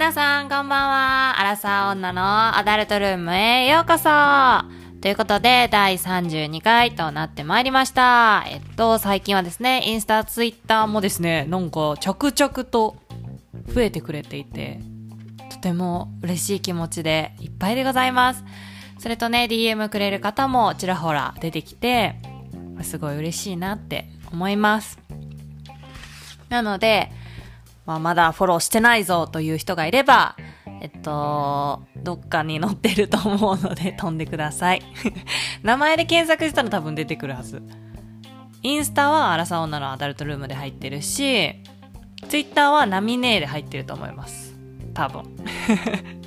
皆さんこんばんは。アラサー女のアダルトルームへようこそということで、第32回となってまいりました。えっと、最近はですね、インスタ、ツイッターもですね、なんか着々と増えてくれていて、とても嬉しい気持ちでいっぱいでございます。それとね、DM くれる方もちらほら出てきて、すごい嬉しいなって思います。なので、まあ、まだフォローしてないぞという人がいれば、えっと、どっかに載ってると思うので 飛んでください。名前で検索したら多分出てくるはず。インスタはアラサ女のアダルトルームで入ってるし、ツイッターはナミネーで入ってると思います。多分。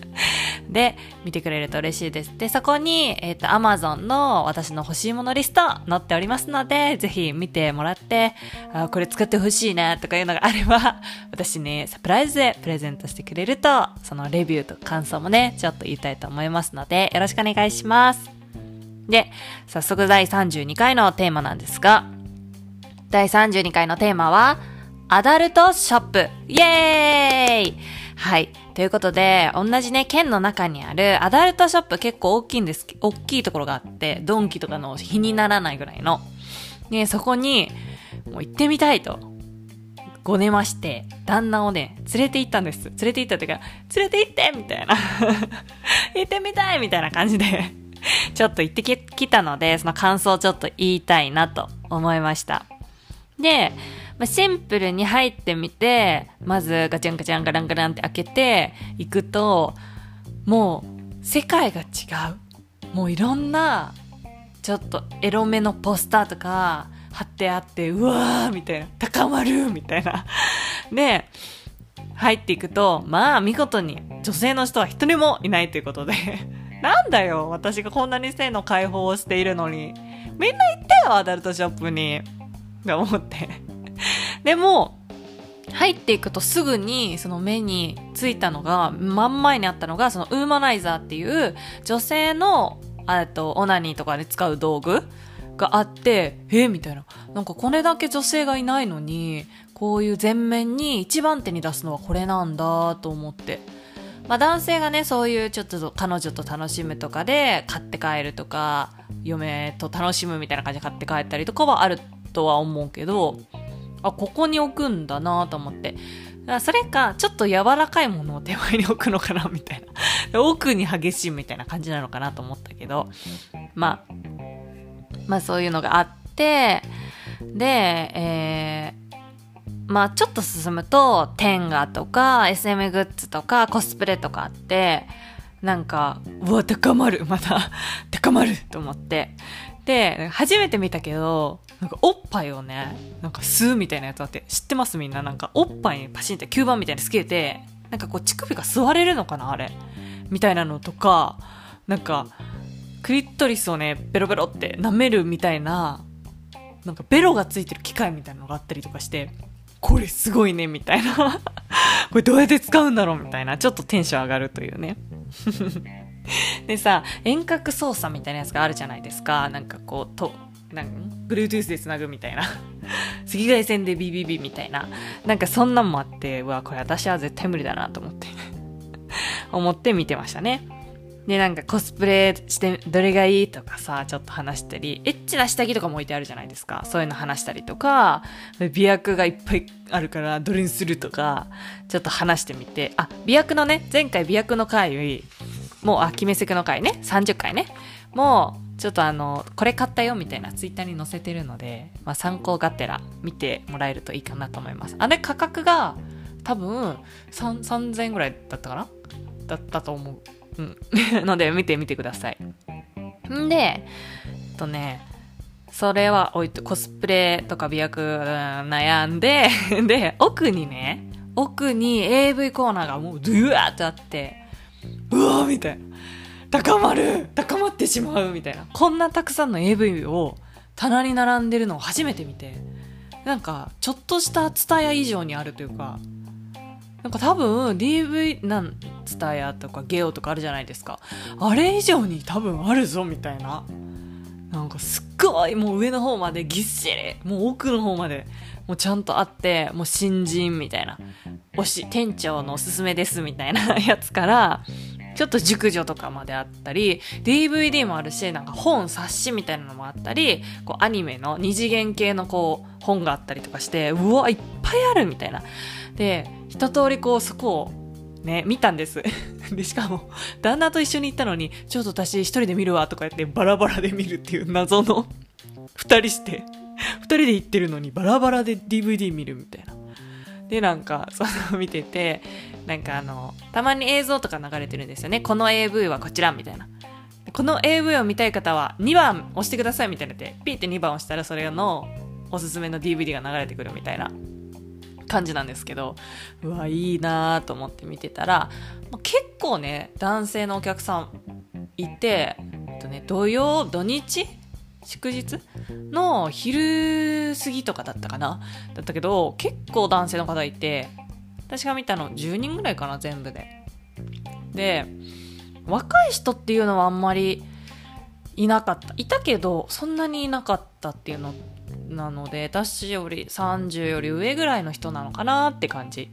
で、見てくれると嬉しいです。で、そこに、えっ、と、Amazon の私の欲しいものリスト載っておりますので、ぜひ見てもらって、あこれ使ってほしいなとかいうのがあれば、私にサプライズでプレゼントしてくれると、そのレビューと感想もね、ちょっと言いたいと思いますので、よろしくお願いします。で、早速第32回のテーマなんですが、第32回のテーマは、アダルトショップイエーイはい。ということで、同じね、県の中にあるアダルトショップ結構大きいんです。大きいところがあって、ドンキとかの日にならないぐらいの。ね、そこに、もう行ってみたいと。ごねまして、旦那をね、連れて行ったんです。連れて行ったっていうか、連れて行ってみたいな。行ってみたいみたいな感じで、ちょっと行ってきたので、その感想をちょっと言いたいなと思いました。で、まあ、シンプルに入ってみて、まずガチャンガチャンガランガランって開けていくと、もう世界が違う。もういろんな、ちょっとエロめのポスターとか貼ってあって、うわーみたいな、高まるみたいな。で、入っていくと、まあ見事に女性の人は一人もいないということで、なんだよ、私がこんなに性の解放をしているのに、みんな行ってよ、アダルトショップに。が思って。でも、入っていくとすぐにその目についたのが、真ん前にあったのが、そのウーマナイザーっていう女性の、えっと、オナニーとかで使う道具があって、えみたいな。なんかこれだけ女性がいないのに、こういう全面に一番手に出すのはこれなんだと思って。まあ男性がね、そういうちょっと彼女と楽しむとかで買って帰るとか、嫁と楽しむみたいな感じで買って帰ったりとかはあるとは思うけど、あ、ここに置くんだなと思って。それか、ちょっと柔らかいものを手前に置くのかなみたいな。奥に激しいみたいな感じなのかなと思ったけど、まあ、まあそういうのがあって、で、えー、まあちょっと進むと、テンガとか SM グッズとかコスプレとかあって、なんか、うわ、高まるまた、高まると思って。で、初めて見たけど、なんかおっぱいをね、なんか吸うみたいなやつあって、知ってます？みんななんかおっぱいにパシンって吸盤みたいにつけて、なんかこう乳首が吸われるのかなあれ。みたいなのとか、なんか、クリトリスをね、ベロベロって舐めるみたいな、なんかベロがついてる機械みたいなのがあったりとかして、これすごいね、みたいな。これどうやって使うんだろうみたいな。ちょっとテンション上がるというね。でさ、遠隔操作みたいなやつがあるじゃないですか。なんかこう、と、なん Bluetooth で繋ぐみたいな。赤外線で BBB みたいな。なんかそんなんもあって、うわ、これ私は絶対無理だなと思って。思って見てましたね。で、なんかコスプレしてどれがいいとかさ、ちょっと話したり、エッチな下着とかも置いてあるじゃないですか。そういうの話したりとか、美薬がいっぱいあるからどれにするとか、ちょっと話してみて、あ、美薬のね、前回美薬の回、もう、あ、決めセクの回ね、30回ね、もう、ちょっとあの、これ買ったよみたいなツイッターに載せてるので、まあ参考がてら見てもらえるといいかなと思います。あれ価格が多分3 3000円ぐらいだったかな？だったと思う。うん。ので見てみてください。んで、えっとね、それは置いて、コスプレとか美薬、悩んで、で、奥にね、奥に AV コーナーがもうドゥワーってあって、みたいな。高まる高まってしまうみたいな。こんなたくさんの AV を棚に並んでるのを初めて見て、なんか、ちょっとしたツタヤ以上にあるというか、なんか多分 DV なんツタヤとかゲオとかあるじゃないですか。あれ以上に多分あるぞみたいな。なんかすっごいもう上の方までぎっしりもう奥の方までもうちゃんとあってもう新人みたいな推し店長のおすすめですみたいなやつからちょっと熟女とかまであったり、DVD もあるし、なんか本、冊子みたいなのもあったり、こうアニメの二次元系のこう本があったりとかして、うわ、いっぱいあるみたいな。で、一通りこうそこをね、見たんです。で、しかも、旦那と一緒に行ったのに、ちょっと私一人で見るわとか言ってバラバラで見るっていう謎の二人して、二人で行ってるのにバラバラで DVD 見るみたいな。で、なんか、その見てて、なんかあの、たまに映像とか流れてるんですよね。この AV はこちらみたいな。この AV を見たい方は2番押してくださいみたいなで、ピーって2番押したらそれのおすすめの DVD が流れてくるみたいな感じなんですけど、うわ、いいなと思って見てたら、結構ね、男性のお客さんいて、えっとね、土曜、土日？祝日？の昼過ぎとかだったかな？だったけど、結構男性の方いて、私が見たの10人ぐらいかな、全部で。で、若い人っていうのはあんまりいなかった。いたけど、そんなにいなかったっていうのなので、私より30より上ぐらいの人なのかなって感じ。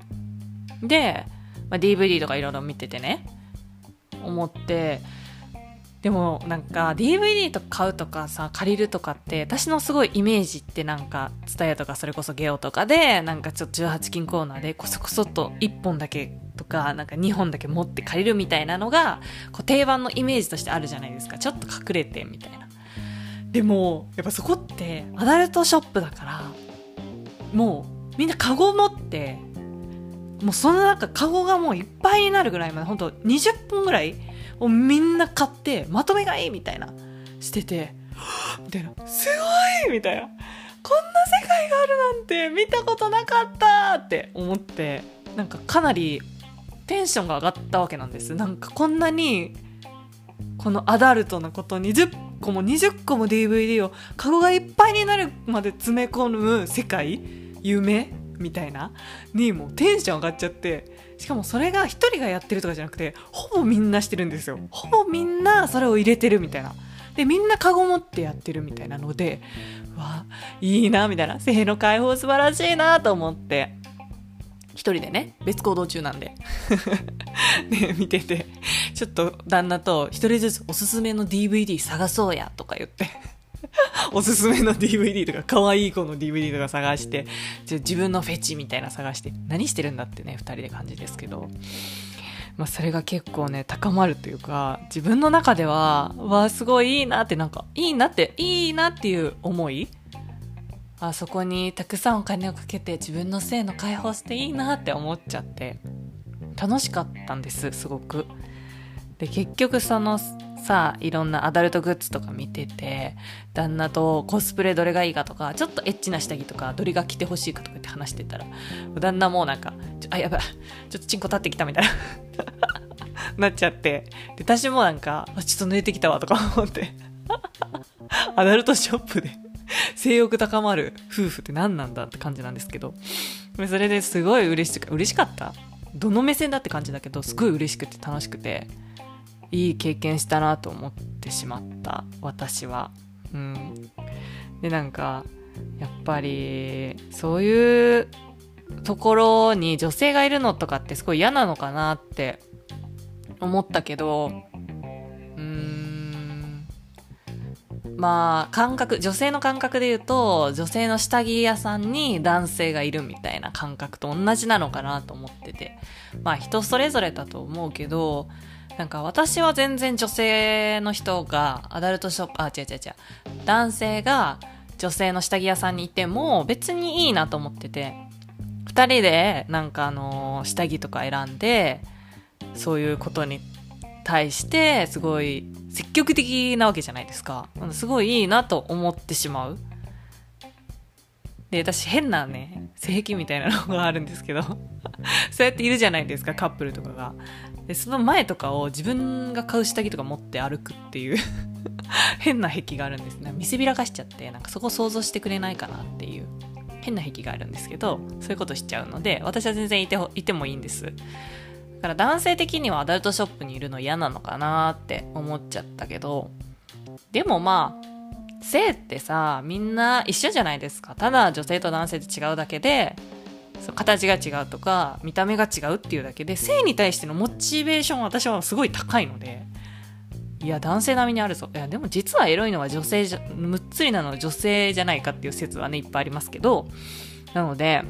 で、まあ、DVD とかいろいろ見ててね、思って、でもなんか DVD とか買うとかさ借りるとかって私のすごいイメージってなんか蔦屋とかそれこそゲオとかでなんかちょっと18金コーナーでこそこそっと1本だけとかなんか2本だけ持って借りるみたいなのがこう定番のイメージとしてあるじゃないですか。ちょっと隠れてみたいな。でもやっぱそこってアダルトショップだからもうみんなカゴ持ってもうその中カゴがもういっぱいになるぐらいまで本当20本ぐらいをみんな買ってまとめがいみたいなしててみたいな。すごいみたいな。こんな世界があるなんて見たことなかったって思ってなんかかなりテンションが上がったわけなんです。なんかこんなにこのアダルトなこと20個も20個も DVD をカゴがいっぱいになるまで詰め込む世界夢みたいなにもうテンション上がっちゃってしかもそれが一人がやってるとかじゃなくて、ほぼみんなしてるんですよ。ほぼみんなそれを入れてるみたいな。で、みんなカゴ持ってやってるみたいなので、わ、いいな、みたいな。性の解放素晴らしいなと思って、一人でね、別行動中なんで。ね、見てて、ちょっと旦那と一人ずつおすすめの DVD 探そうや、とか言って おすすめの DVD とか、可愛い子の DVD とか探して、自分のフェチみたいな探して、何してるんだってね、二人で感じですけど。まあ、それが結構ね、高まるというか、自分の中では、わあすごいいいなって、なんか、いいなって、いいなっていう思いあそこにたくさんお金をかけて自分の性の解放していいなって思っちゃって、楽しかったんです、すごく。で、結局その、さいろんなアダルトグッズとか見てて旦那とコスプレどれがいいかとかちょっとエッチな下着とかどれが着てほしいかとかって話してたら旦那もなんかあやばいちょっとチンコ立ってきたみたいな なっちゃってで私もなんかちょっと寝てきたわとか 思ってアダルトショップで性欲高まる夫婦って何なんだって感じなんですけどそれですごい嬉しく嬉しかった。どの目線だって感じだけどすごい嬉しくて楽しくて。いい経験したなと思ってしまった私は。うん、でなんかやっぱりそういうところに女性がいるのとかってすごい嫌なのかなって思ったけどうーん。まあ感覚女性の感覚で言うと女性の下着屋さんに男性がいるみたいな感覚と同じなのかなと思ってて。まあ人それぞれだと思うけどなんか私は全然女性の人がアダルトショップ、あ、違う違う違う。男性が女性の下着屋さんにいても別にいいなと思ってて、二人でなんかあの、下着とか選んで、そういうことに対してすごい積極的なわけじゃないですか。すごいいいなと思ってしまう。で、私変なね、性癖みたいなのがあるんですけど そうやっているじゃないですか、カップルとかが。で、その前とかを自分が買う下着とか持って歩くっていう 変な癖があるんですね。見せびらかしちゃって、なんかそこ想像してくれないかなっていう変な癖があるんですけど、そういうことしちゃうので、私は全然いていてもいいんです。だから男性的にはアダルトショップにいるの嫌なのかなって思っちゃったけど、でもまあ、性ってさ、みんな一緒じゃないですか。ただ女性と男性って違うだけで、そう形が違うとか、見た目が違うっていうだけで、性に対してのモチベーションは私はすごい高いので、いや、男性並みにあるぞ。いや、でも実はエロいのは女性じゃ、むっつりなのは女性じゃないかっていう説はね、いっぱいありますけど、なので、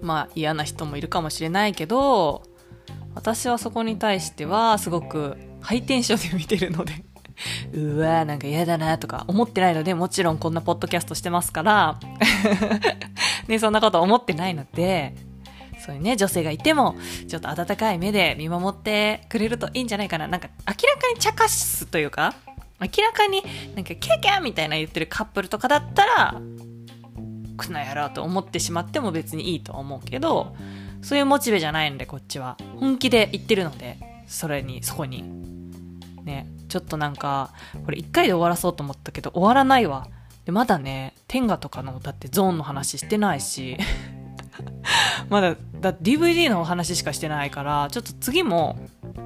まあ嫌な人もいるかもしれないけど、私はそこに対してはすごくハイテンションで見てるので うわーなんか嫌だなとか思ってないので、もちろんこんなポッドキャストしてますからね、そんなこと思ってないので、そういうね、女性がいても、ちょっと温かい目で見守ってくれるといいんじゃないかな。なんか、明らかに茶化すというか、明らかになんかキャキャみたいな言ってるカップルとかだったら、くなやろうと思ってしまっても別にいいと思うけど、そういうモチベじゃないので、こっちは。本気で言ってるので、それに、そこに。ね、ちょっとなんか、これ一回で終わらそうと思ったけど、終わらないわ。で、まだね、天下とかの、だってゾーンの話してないし、まだ、だ DVD のお話しかしてないから、ちょっと次も、ちょ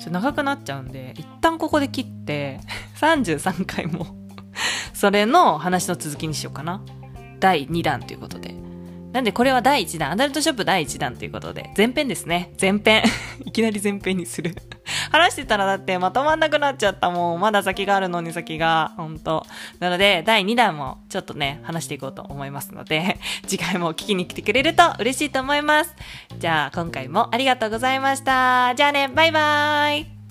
っと長くなっちゃうんで、一旦ここで切って、33回も それの話の続きにしようかな。第2弾ということで。なんでこれは第1弾、アダルトショップ第1弾ということで、前編ですね。前編。いきなり前編にする話してたらだってまとまんなくなっちゃったもん。まだ先があるのに先が。ほんと。なので、第2弾もちょっとね、話していこうと思いますので、次回も聞きに来てくれると嬉しいと思います。じゃあ、今回もありがとうございました。じゃあね、バイバーイ